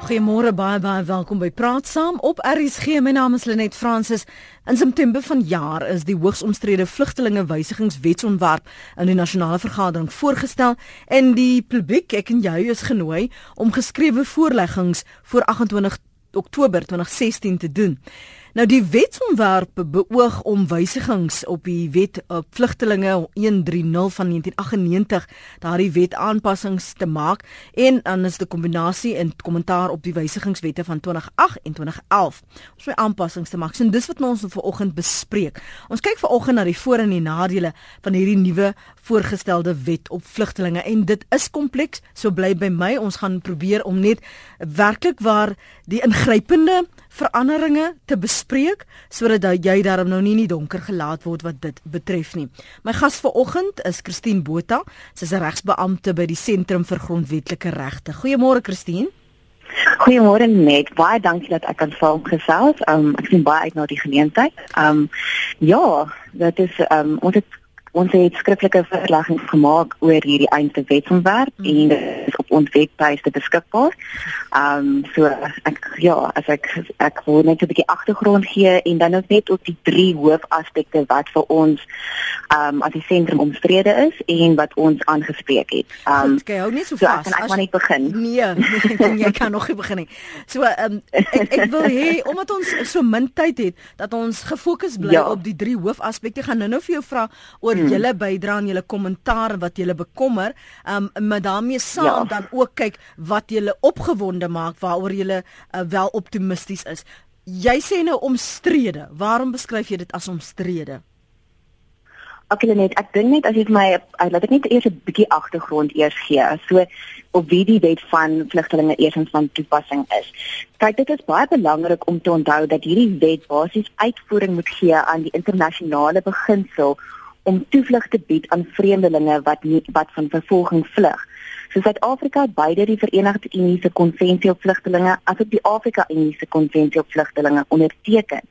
Goeiemôre baie baie welkom by Praat Saam op RSG. My naam is Lenet Fransis. In September vanjaar is die hoogs omstrede vlugtelinge wysigingswetsontwerp in die nasionale vergadering voorgestel en die publiek, ek en jy, is genooi om geskrewe voorleggings voor 28 Oktober 2016 te doen. Nou die wetsontwerp beoog om wysigings op die wet op vlugtelinge 130 van 1998 daardie wet aanpassings te maak en dan is die kombinasie en kommentaar op die wysigingswette van 2008 en 2011 om so aanpassings te maak. So dis wat ons vanoggend bespreek. Ons kyk vanoggend na die voor en die nadele van hierdie nuwe voorgestelde wet op vlugtelinge en dit is kompleks. So bly by my. Ons gaan probeer om net werklik waar die ingrypende veranderinge te bespreek sodat jy daarom nou nie in die donker gelaat word wat dit betref nie. My gas vanoggend is Christine Botha. Sy is 'n regsbeampte by die Sentrum vir Grondwetlike Regte. Goeiemôre Christine. Goeiemôre net. Baie dankie dat ek kan saamgesels. Um ek sien baie uit na die geleentheid. Um ja, dit is um ons het Ons het skriftelike verleggings gemaak oor hierdie einde wetsontwerp mm. en dit is op ons webtuiste beskikbaar. Ehm um, so ek ja, as ek ek wil net 'n bietjie agtergrond gee en dan ook net op die drie hoofaspekte wat vir ons ehm um, as die sentrum omstrede is en wat ons aangespreek het. Ehm um, okay, hou net so vas. So ek kan net begin. Nee, nee jy kan nog nie begin nie. So ehm um, ek ek wil hê omdat ons so min tyd het dat ons gefokus bly ja. op die drie hoofaspekte gaan nou-nou vir jou vra oor hmm. julle bydra en julle kommentaar wat julle bekommer, um maar daarmee saam ja. dan ook kyk wat julle opgewonde maak waaroor julle uh, wel optimisties is. Jy sê nou omstrede. Waarom beskryf jy dit as omstrede? Ek wil net ek dink net as jy my uh, laat ek net eers 'n bietjie agtergrond eers gee. So op wie die wet van vlugtelinge eers van toepassing is. Kyk, dit is baie belangrik om te onthou dat hierdie wet basies uitvoering moet gee aan die internasionale beginsel om toevlug te bied aan vreemdelinge wat nie, wat van vervolging vlug. So Suid-Afrika het beide die Verenigde Unie se konvensie op vlugtelinge asook die Afrika Unie se konvensie op vlugtelinge onderteken.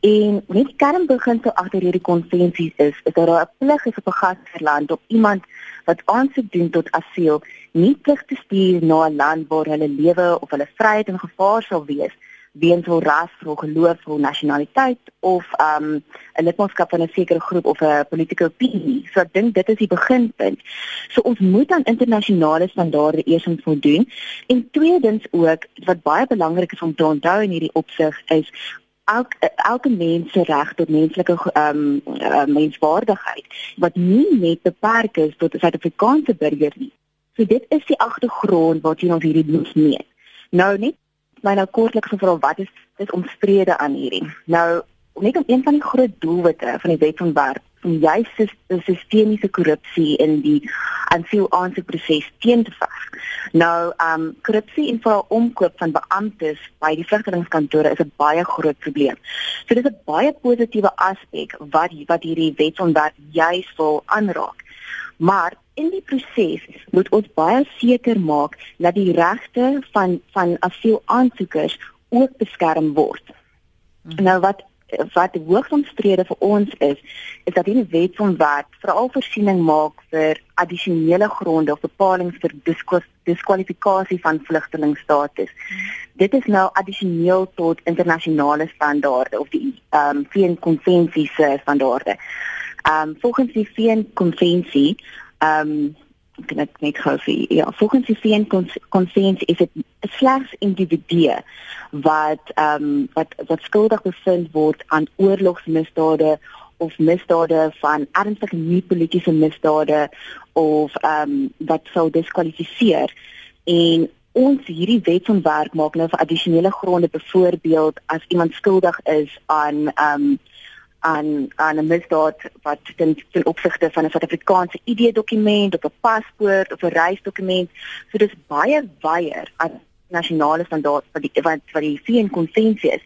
En net die kernbeginsel agter hierdie konvensies is, is dat daar 'n plig is op 'n gasverland op iemand wat aansoek doen tot asiel nie plig te stuur na 'n land waar hulle lewe of hulle vryheid in gevaar sal wees weens hul ras, hul geloof, hul nasionaliteit of um 'n lidmaatskap van 'n sekere groep of 'n politieke opinie. So ek dink dit is die beginpunt. So ons moet aan internasionale standaarde eers voldoen. En tweedens ook wat baie belangrik is om te onthou in hierdie opsig is elke elke mens se reg tot menslike um uh, menswaardigheid wat nie net beperk is tot Suid-Afrikaanse burger nie. So dit is die agtergrond waarteen ons hierdie moet meet. Nou net my nou kortliks gevra wat is dit omstrede aan hierdie. Nou net om een van die groot doelwitte van die wet van werk om juist die sistemiese korrupsie in die aansiel aansoekproses teen te veg. Nou, ehm um, korrupsie en vooral omkoop van beamptes by die vlugtelingskantore is 'n baie groot probleem. So dit is 'n baie positiewe aspek wat wat hierdie wetsontwerp juist wil aanraak. Maar in die proses moet ons baie seker maak dat die regte van van asielaansoekers ook beskerm word. Hmm. Nou wat wat hoogsomstrede vir ons is, is dat hierdie wet van wat veral voorsiening maak vir addisionele gronde of bepalinge vir diskwalifikasie van vlugtelingstatus. Hmm. Dit is nou addisioneel tot internasionale standaarde of die ehm um, VN konvensie se standaarde. Ehm um, volgens die VN konvensie ehm um, kan ek net gou sê. Ja volgens die VN konvensie is dit slegs individue wat ehm um, wat wat skuldig bevind word aan oorlogsmisdade of misdade van ernstige nie politieke misdade of ehm um, wat sou diskwalifiseer. En ons hierdie wetsontwerp maak nou vir addisionele gronde byvoorbeeld as iemand skuldig is aan ehm um, aan aan 'n misdaad wat ten, ten opsigte van 'n Suid-Afrikaanse ID-dokument of 'n paspoort of 'n reisdokument. So dis baie wyer aan nasionale standaarde wat die wat wat die VN konvensie is.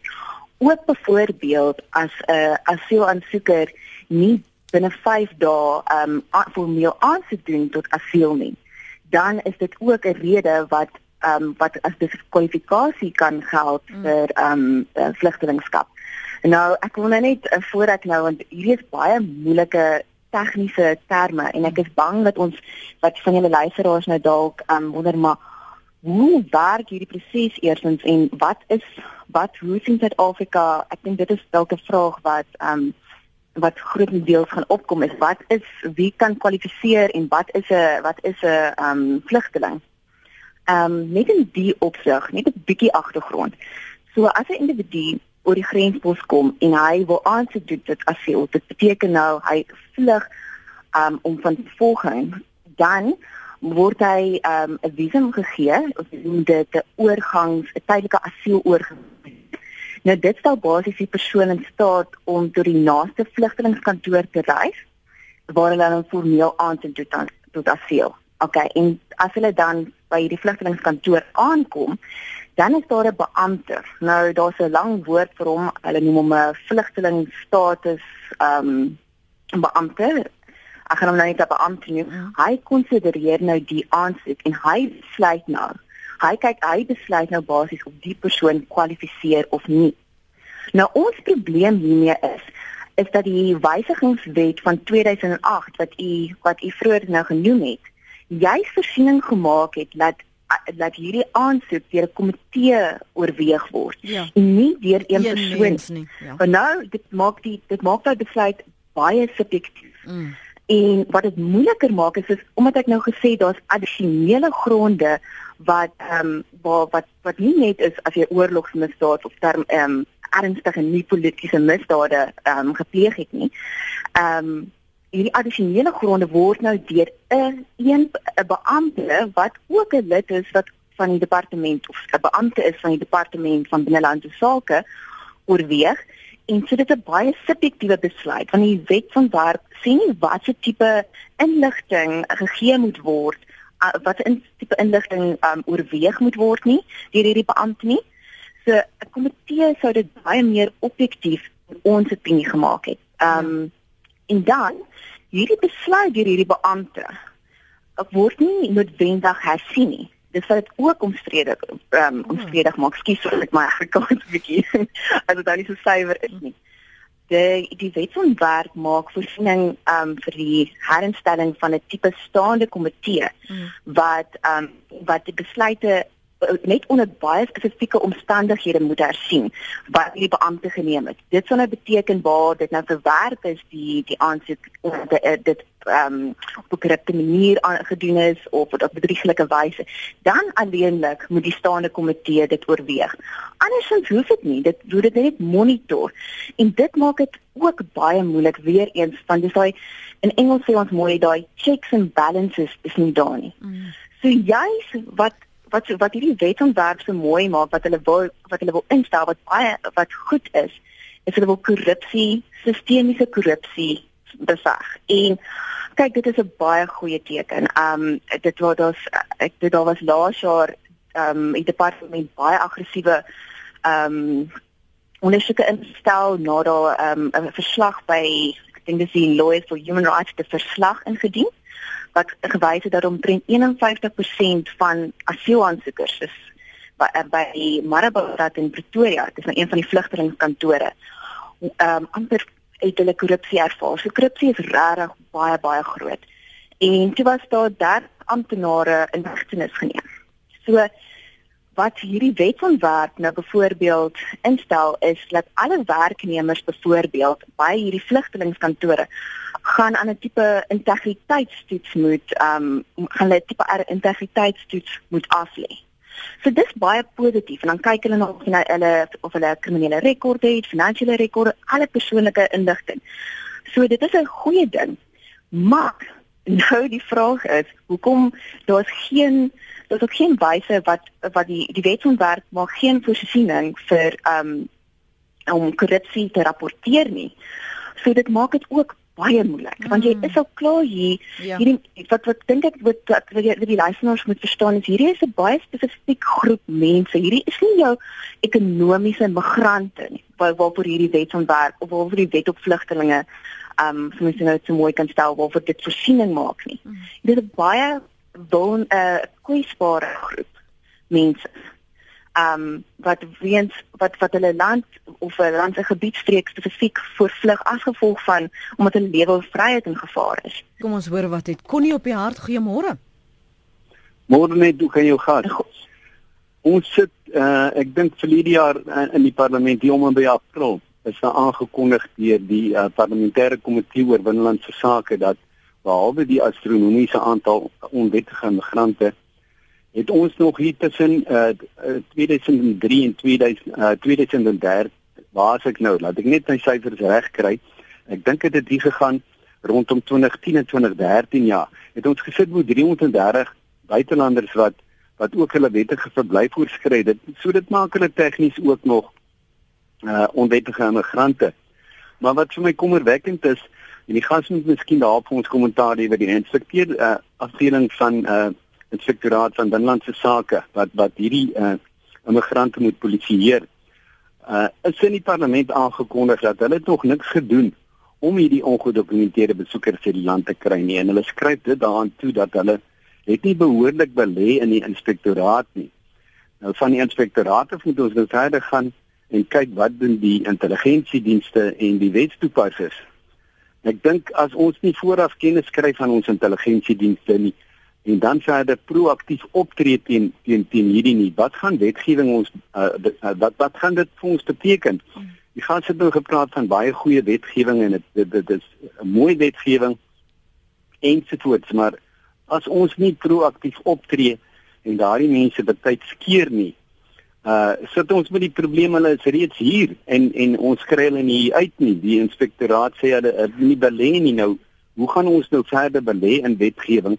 Ook byvoorbeeld as 'n uh, asielaansoeker nie binne 5 dae um formeel aansoek doen tot asiel nie, dan is dit ook 'n rede wat um wat as diskwalifikasie kan geld mm. vir um uh, vlugtelingskap. Nou, ek wil nou net uh, voor ek nou want hierdie is baie moeilike tegniese terme en ek is bang dat ons wat van julle luisteraars nou dalk um wonder maar hoe werk hierdie proses eersins en wat is wat hoe sien Suid-Afrika? Ek dink dit is dalk 'n vraag wat ehm um, wat grootendeels gaan opkom is wat is wie kan kwalifiseer en wat is 'n wat is 'n ehm um, vlugteling? Ehm um, net in die opsig, net 'n bietjie agtergrond. So as 'n individu oor die grenspos kom en hy wil aansoek doen dit asiel, dit beteken nou hy vlug um, om van vervolging dan word hy um, 'n visum gegee of dit 'n oorgangs 'n tydelike asiel oorgang Nou dit stel basies die persoon in staat om tot die naaste vlugtelingkantoor te reis waar hulle dan formeel aansoek doen tot, tot asiel. Okay, en as hulle dan by hierdie vlugtelingkantoor aankom, dan is daar 'n beampte. Nou daar's 'n lang woord vir hom. Hulle noem hom 'n vlugtelingstatus ehm um, beampte. Ek gaan hom nou net 'n beampte noem. Ja. Hy konsidereer nou die aansoek en hy besluit nou. Hy kyk hy besluit nou basies of die persoon kwalifiseer of nie. Nou ons probleem hiermee is is dat die wysigingswet van 2008 wat u wat u vroeër nou genoem het, jy voorsiening gemaak het dat dat hierdie aansoek deur 'n komitee oorweeg word ja. en nie deur een Geen persoon nie. Ja. Maar nou dit maak die dit maak daai besluit baie subjektief. Mm. En wat dit moeiliker maak is, is omdat ek nou gesê daar's addisionele gronde wat ehm um, wat wat wat nie net is as jy oorlogsmisdaad of term ehm um, ernstige nie politieke misdade ehm um, gepleeg het nie. Ehm um, hierdie addisionele gronde word nou deur 'n een 'n beampte wat ook 'n lid is wat van die departement of 'n beampte is van die departement van binnelandse sake oorweeg. En so dit 'n baie subjektiewe besluit van die wet van werk sien nie wat se tipe inligting gegee moet word wat 'n tipe inligting um, oorweeg moet word nie deur hierdie beampte nie. So 'n komitee sou dit baie meer objektief ons opinie gemaak het. Um, en dan hierdie besluit deur hierdie beampte word nie noodwendig hersien nie. Dit sal dit ook omstrede um, omstredig maak. Skus as ek my Afrikaans bietjie as dit dan nie so suiwer is nie. Die die wetsontwerp maak voorsiening um, vir die herinstelling van 'n tipe staande komitee hmm. wat um, wat die besluite net onder baie spesifieke omstandighede moet hersien wat hierdie beampte geneem het. Dit sou nou beteken waar dit nou verwerp is die die aansoek of dit ehm um, op 'n korrupte manier aangedoen is of op bedrieglike wyse, dan alleenlik moet die staande komitee dit oorweeg. Andersins hoef dit nie, dit doen dit net monitor. En dit maak dit ook baie moeilik weer eens van dis daai in Engels sê ons mooi daai checks and balances is nie daar nie. Mm. So juis wat wat wat hierdie wetontwerp so mooi maak wat hulle wil wat hulle wil instel wat baie wat goed is is hulle wil korrupsie sistemiese korrupsie beveg en kyk dit is 'n baie goeie teken. Um dit wat ons ek dit daar was laas jaar um die departement baie aggressiewe um ondersoeke instel na daar um 'n verslag by ek dink dis die Lawyers for Human Rights die verslag ingedien wat gewys het dat omtrent 51% van asielaansoekers is by, eh, by die Marabastad in Pretoria, dit is nou een van die vlugtelingskantore. Ehm um, amper het hulle korrupsie ervaar. So korrupsie is regtig baie baie groot. En toe was daar daar amptenare in hegtenis geneem. So wat hierdie wetsontwerp nou byvoorbeeld instel is dat alle werknemers byvoorbeeld by hierdie vlugtelingskantore gaan aan 'n tipe integriteitstoets moet ehm um, gaan hulle 'n tipe integriteitstoets moet aflê. So dis baie positief en dan kyk hulle na of hulle hulle of hulle kriminele rekord het, finansiële rekord, alle persoonlike inligting. So dit is 'n goeie ding. Maar nou die vraag is, hoekom daar's geen daar's ook geen wyse wat wat die die wetsontwerp maak geen voorsiening vir um om korrupsie te rapporteer nie. So dit maak dit ook baie moeilik mm. want jy is al klaar hier ja. hierdie wat wat dink ek wat wat die, die luisteraars moet verstaan is hierdie is 'n baie spesifiek groep mense hierdie is nie jou ekonomiese migrante nie waar waarvoor hierdie wetsontwerp of waarvoor die wet op vlugtelinge um vir sien dit so mooi kan stel waarvoor dit voorsiening maak nie mm. dit is 'n baie woon 'n uh, kwesbare groep mense. Um wat weens wat wat hulle land of 'n land se gebiedstreek spesifiek voor vlug as gevolg van omdat hulle lewe of vryheid in gevaar is. Kom ons hoor wat het Connie op die hart goeiemôre. Môre net hoe kan jou gaan? Ons sit uh ek dink verlede jaar uh, in die parlement hier om in by April is daar aangekondig deur die uh, parlementêre komitee oor binnelandse sake dat behalwe die astronomiese aantal onwettige migrante het ons nog hier tussen uh 2003 en 2000 uh 2030 waar ek nou laat ek net my syfers reg kry ek dink dit het hier gegaan rondom 2010 en 2013 ja het ons gesit met 330 buitelanders wat wat ook hulle wettige verblyf oorskry. Dit so dit maak hulle tegnies ook nog uh onwettige immigrante. Maar wat vir my kommerwekkend is, en die gas moet miskien daar op ons kommentaar hê by die inspekteur uh afdeling van uh inspektoraat van binnelandse sake wat wat hierdie uh immigrante moet polisieer. Uh is in die parlement aangekondig dat hulle tog niks gedoen om hierdie ongedokumenteerde besoekers in die land te kry nie en hulle skryf dit daaraan toe dat hulle het nie behoorlik belê in die inspektoraat nie. Nou van die inspektoraat af moet ons nou verder gaan en kyk wat doen die intelligensiedienste en die wetstoepassers. Ek dink as ons nie vooraf kennis kry van ons intelligensiedienste nie en dan verder proaktief optree teen teen teen hierdie nie, wat gaan wetgewing ons uh, wat wat gaan dit vir ons beteken? Die gaan sit nou gepraat van baie goeie wetgewing en dit dit is 'n mooi wetgewing ensovoorts, maar as ons nie proaktief optree en daardie mense betyds skeer nie uh sit ons met die probleem hulle is reeds hier en en ons kry hulle nie uit nie. Die inspektoraat sê hulle nie belê nie nou. Hoe gaan ons nou verder belê in wetgewing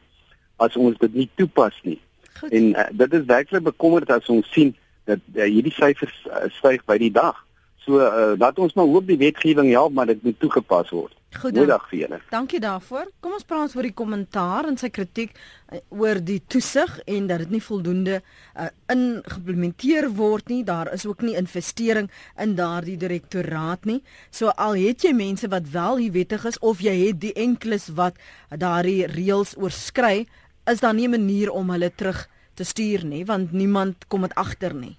as ons dit nie toepas nie Goed. en uh, dit is werklik bekommerd as ons sien dat uh, hierdie syfers uh, styg by die dag so uh, laat ons maar hoop die wetgewing help maar dit moet toegepas word Goeiedag vir julle. Dankie daarvoor. Kom ons praat oor die kommentaar en sy kritiek uh, oor die toesig en dat dit nie voldoende uh, ingeïmplementeer word nie. Daar is ook nie investering in daardie direktoraat nie. So al het jy mense wat wel hier wettig is of jy het die enkeles wat daardie reëls oorskry, is daar nie 'n manier om hulle terug te stuur nie want niemand kom dit agter nie.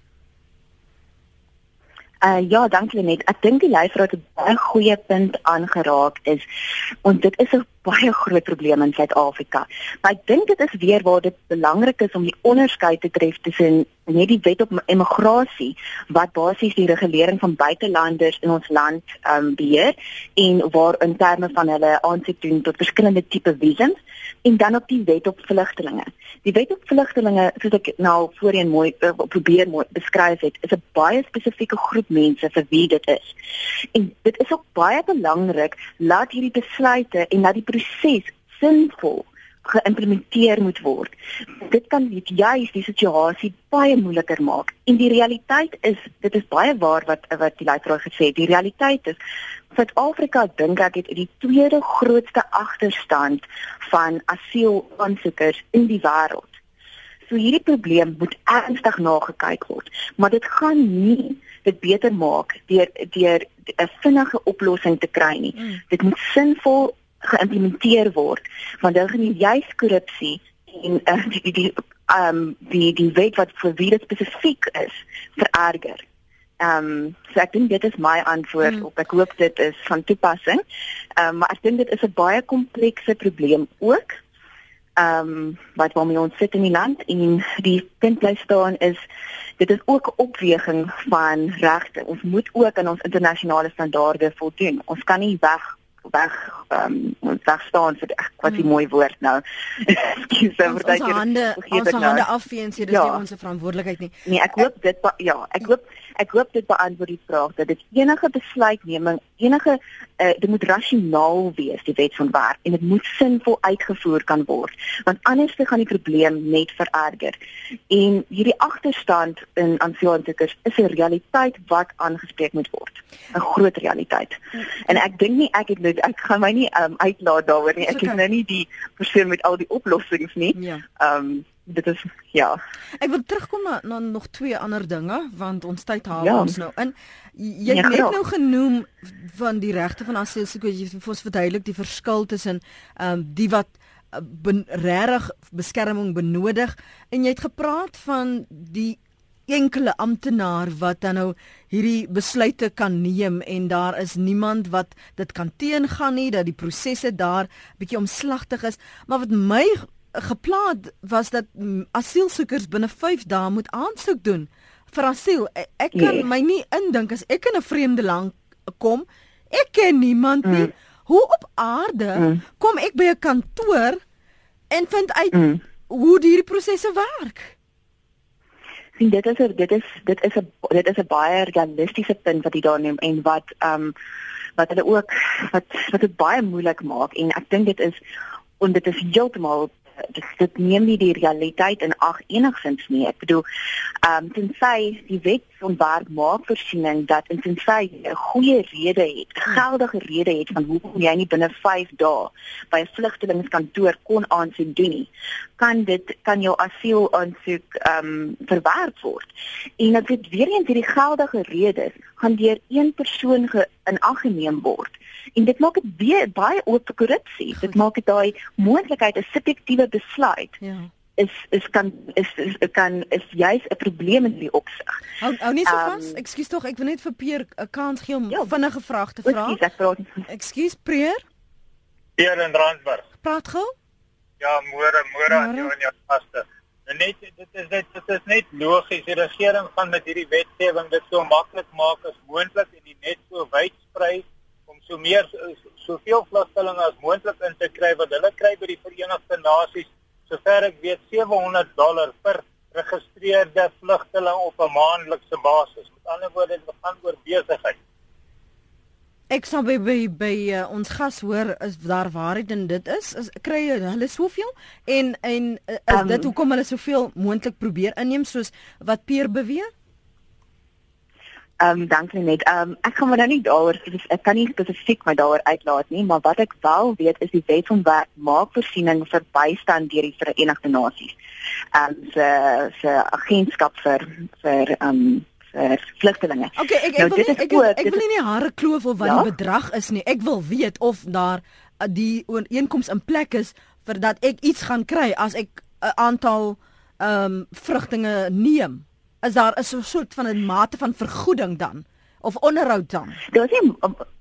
Uh ja, dankie net. Ek dink die luisteraar het 'n baie goeie punt aangeraak is want dit is 'n baie groot probleem in Suid-Afrika. Maar ek dink dit is weer waar dit belangrik is om die onderskeid te tref tussen net die wet op immigrasie wat basies die regulering van buitelanders in ons land ehm um, beheer en waar in terme van hulle aansoek doen tot verskillende tipe visums en dan op die wet op vlugtelinge. Die wet op vlugtelinge, soos ek nou voorheen mooi uh, probeer mooi beskryf het, is 'n baie spesifieke groep mense vir wie dit is. En dit is ook baie belangrik dat hierdie besluite en dat die proses sinvol geïmplementeer moet word. Dit kan juist die situasie baie moeiliker maak. En die realiteit is, dit is baie waar wat wat die leier gesê het. Die realiteit is Suid-Afrika dink ek het die tweede grootste agterstand van asielaansoekers in die wêreld. So hierdie probleem moet ernstig nagekyk word, maar dit gaan nie dit beter maak deur deur 'n vinnige oplossing te kry nie. Mm. Dit moet sinvol geïmplementeer word want dan gaan juis korrupsie en uh, die die die um die die wet wat vir wie dit spesifiek is vererger. Um so ek dink dit is my antwoord mm. op ek hoop dit is van toepassing. Um maar ek dink dit is 'n baie komplekse probleem ook. Um wat waarmee ons sit in die land en die punt bly staan is dit is ook 'n opweging van regte. Ons moet ook aan ons internasionale standaarde voldoen. Ons kan nie weg weg ehm um, weg staan vir ek wat 'n hmm. mooi woord nou. Ekskuus vir daai keer. Ons hande, ons nou. hande afvee en sê dis ja. nie ons verantwoordelikheid nie. Nee, ek hoop dit ja, ek hoop ek hoop dit beantwoord die vraag dat dit enige besluitneming, enige uh, dit moet rasionaal wees die wet van werk en dit moet sinvol uitgevoer kan word want anders gaan die probleem net vererger. En hierdie agterstand in aansienlikers is 'n realiteit wat aangespreek moet word. 'n Groot realiteit. En ek dink nie ek het ek gaan my nie um, uitlaat daaroor nie. Ek is nou nie die persoon met al die oplossings nie. Ja. Ehm um, dit is ja. Ek wil terugkom na, na nog twee ander dinge want ons tyd haal ja. ons nou in. Jy het ja, net nou genoem van die regte van asielsoekers jy het ons verduidelik die verskil tussen ehm um, die wat uh, regtig beskerming benodig en jy het gepraat van die enkele amptenaar wat dan nou hierdie besluite kan neem en daar is niemand wat dit kan teengaan nie dat die prosesse daar bietjie omslagtig is maar wat my geplaas was dat mm, asielsoekers binne 5 dae moet aansoek doen vir asiel. E, ek kan yes. my nie indink as ek in 'n vreemde land kom, ek ken niemand nie. Mm. Hoe op aarde mm. kom ek by 'n kantoor en vind uit mm. hoe hierdie prosesse werk? Sien dit is er, dit is dit is 'n dit is 'n baie realistiese punt wat jy daar neem en wat ehm um, wat hulle ook wat wat dit baie moeilik maak en ek dink dit is en dit is heeltemal dit, dit neem nie die realiteit in ag enigsins nie. Ek bedoel, ehm um, tensy die wet ontwerp maak voorsiening dat en tensy 'n goeie rede het, 'n geldige rede het van hoekom jy nie binne 5 dae by 'n vlugtelingkantoor kon aansoek doen nie, kan dit kan jou asiel aansoek ehm um, verwerp word. En as dit weer eens hierdie geldige redes gaan deur een persoon in ag geneem word en dit maak dit baie baie oop vir korrupsie. Dit maak dit daai moontlikheid 'n subjektiewe besluit. Ja is is kan is, is kan is juis 'n probleem in die opsig. Hou hou nie so um, vas. Ekskuus tog, ek wil net vir Peer 'n kans gee om ja, vinnige vrae te vra. Ekskuus, ek praat. Ekskuus, Peer. Peer in Randburg. Praat gou. Ja, môre, môre aan jou en jou gaste. En net dit is dit dit is net logies die regering gaan met hierdie wetgewing dit so maklik maak as moontlik en die net so wyd sprei so meer soveel vlugtelinge as moontlik in te kry wat hulle kry by die Verenigde Nasies sover ek weet 700 dollar per geregistreerde vlugteling op 'n maandelikse basis. Met ander woorde, dit gaan oor besigheid. Ek sou by by, by uh, ons gas hoor is daar waarheid in dit is, is kry hulle soveel en en uh, is um, dit hoekom hulle soveel moontlik probeer inneem soos wat Peer beweer? Ehm um, dankie net. Ehm um, ek gaan maar nou nie daaroor ek kan nie spesifiek my daaroor uitlaat nie, maar wat ek wel weet is die wet van werk maak voorsiening vir bystand deur die Verenigde Nasies. Ehm um, se se agentskap vir vir ehm um, vir vlugtelinge. Okay, ek ek, nou, wil, nie, ek, ook, ek, ek wil nie die hare kloof of wat ja? die bedrag is nie. Ek wil weet of daar uh, die ooreenkoms in plek is vir dat ek iets gaan kry as ek 'n aantal ehm um, vrugtinge neem is daar 'n soort van 'n mate van vergoeding dan of onderhoud dan? Daar's nie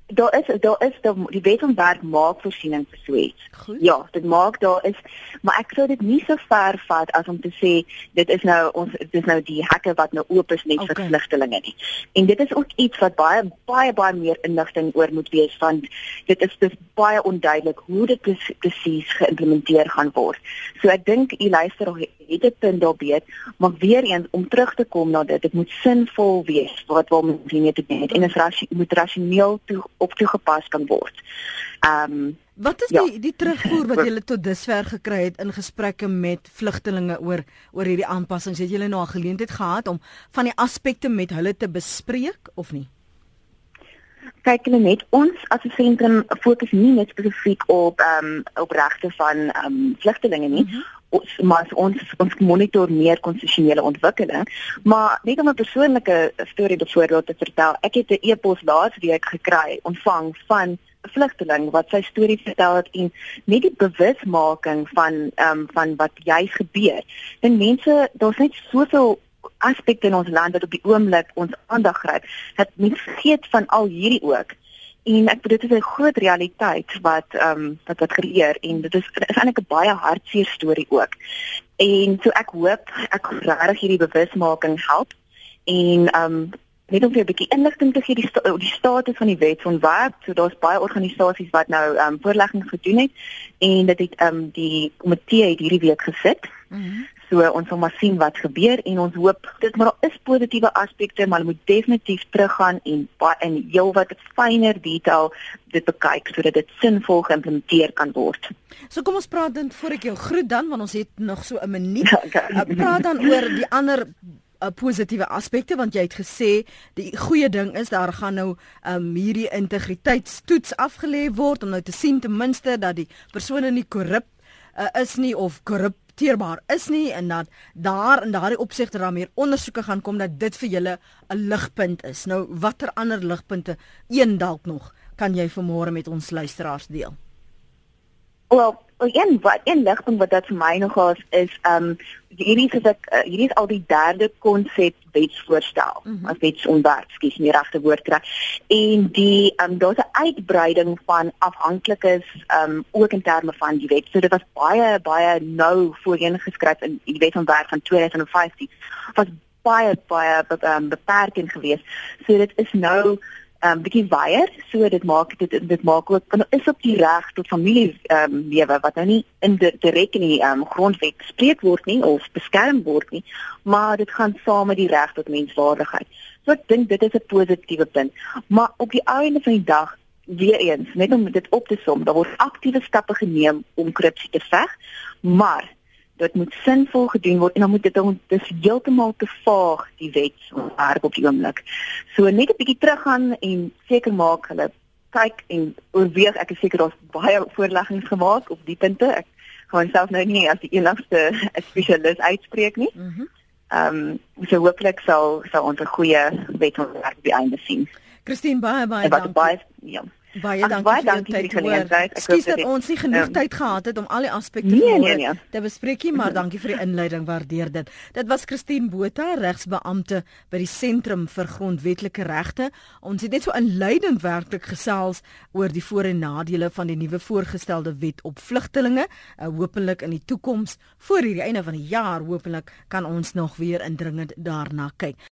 daar is daar is die, die wet om werk maak voorsiening vir so iets. Ja, dit maak daar is maar ek sou dit nie so ver vat as om te sê dit is nou ons dit is nou die hekke wat nou oop is net okay. vir vlugtelinge nie. En dit is ook iets wat baie baie baie meer inligting oor moet wees want dit is dis baie onduidelik hoe dit presies geïmplementeer gaan word. So ek dink u luister het dit punt daar weet, maar weer eens om terug te kom na dit, dit moet sinvol wees wat wat hier net te doen het en dit moet rasioneel toe op toegepas kan word. Ehm um, wat is ja. die die terugvoer wat julle tot dusver gekry het in gesprekke met vlugtelinge oor oor hierdie aanpassings? Het julle nou 'n geleentheid gehad om van die aspekte met hulle te bespreek of nie? Kyk hulle net ons as 'n sentrum fokus nie net spesifiek op ehm um, op regte van ehm um, vlugtelinge nie. Mm -hmm. Ons maar ons ons monitor meer konstitusionele ontwikkeling, maar net om 'n persoonlike storie byvoorbeeld te vertel. Ek het 'n e-pos laas week gekry ontvang van 'n vlugteling wat sy storie vertel het en net die bewusmaking van ehm um, van wat juis gebeur. En mense, daar's net soveel aspekte in ons land wat op die oomblik ons aandag gryp. Dat mens vergeet van al hierdie ook. En ek bedoel dit is 'n groot realiteit wat ehm um, wat wat gebeur en dit is is eintlik 'n baie hartseer storie ook. En so ek hoop ek regtig hierdie bewusmaking help en ehm um, net om vir 'n bietjie inligting te gee die sta die status van die wetsontwerp. So daar's baie organisasies wat nou ehm um, voorleggings gedoen het en dit het ehm um, die komitee het hierdie week gesit. Mm -hmm. So ons sal maar sien wat gebeur en ons hoop dit maar daar is positiewe aspekte maar hulle moet definitief teruggaan en in heelwat fyner detail dit bekyk sodat dit sinvol geïmplementeer kan word. So kom ons praat dan voor ek jou groet dan want ons het nog so 'n minuut. Okay. Uh, praat dan oor die ander uh, positiewe aspekte want jy het gesê die goeie ding is daar gaan nou um, hierdie integriteitstoets afgelê word om nou te sien ten minste dat die persone nie korrup uh, is nie of korrup akcepteerbaar is nie en dat daar in daardie opsigte daar meer ondersoeke gaan kom dat dit vir julle 'n ligpunt is. Nou watter ander ligpunte een dalk nog kan jy vanmôre met ons luisteraars deel? Wel, een wat een ligpunt wat dit vir my nogal is is um hierdie is ek uh, hierdie is al die derde konsep wetsvoorstel. Mm -hmm. as wetsontwerp skies nie regte woord kry. En die um daar's 'n uitbreiding van afhanklikes um ook in terme van die wet. So dit was baie baie nou voorheen geskryf in die wetsontwerp van 2015 was baie baie um, beperkend geweest. So dit is nou um bietjie weier so dit maak dit dit maak ook kan is op die reg tot familie um lewe wat nou nie in direk in die um grondwet gespreek word nie of beskerm word nie maar dit gaan saam met die reg tot menswaardigheid. So ek dink dit is 'n positiewe punt. Maar op die einde van die dag weer eens net om dit op te som daar word aktiewe stappe geneem om korrupsie te veg maar dit moet sinvol gedoen word en dan moet dit dan dis heeltemal te vaag die wet ontwerp op die oomblik. So net 'n bietjie teruggaan en seker maak hulle kyk en oorweeg ek is seker daar's baie voorleggings gemaak op die punte. Ek gaan self nou nie as die enigste spesialis uitspreek nie. Mhm. Ehm um, so hooplik sal sal ons 'n goeie wet ontwerp by einde sien. Christine baie baie dankie. Baie ja. Baie dankie, baie dankie vir die geleentheid. Ek hoop dat ons nie genoeg um, tyd gehad het om al die aspekte nee, nee, nee. te bespreek nie, maar dankie vir die inleiding, waardeer dit. Dit was Christine Botha, regsbeampte by die Sentrum vir Grondwetlike Regte. Ons het net so inleidend werklik gesels oor die voor en nadele van die nuwe voorgestelde wet op vlugtelinge. Uh, hoopelik in die toekoms, voor hierdie einde van die jaar, hoopelik kan ons nog weer indringend daarna kyk.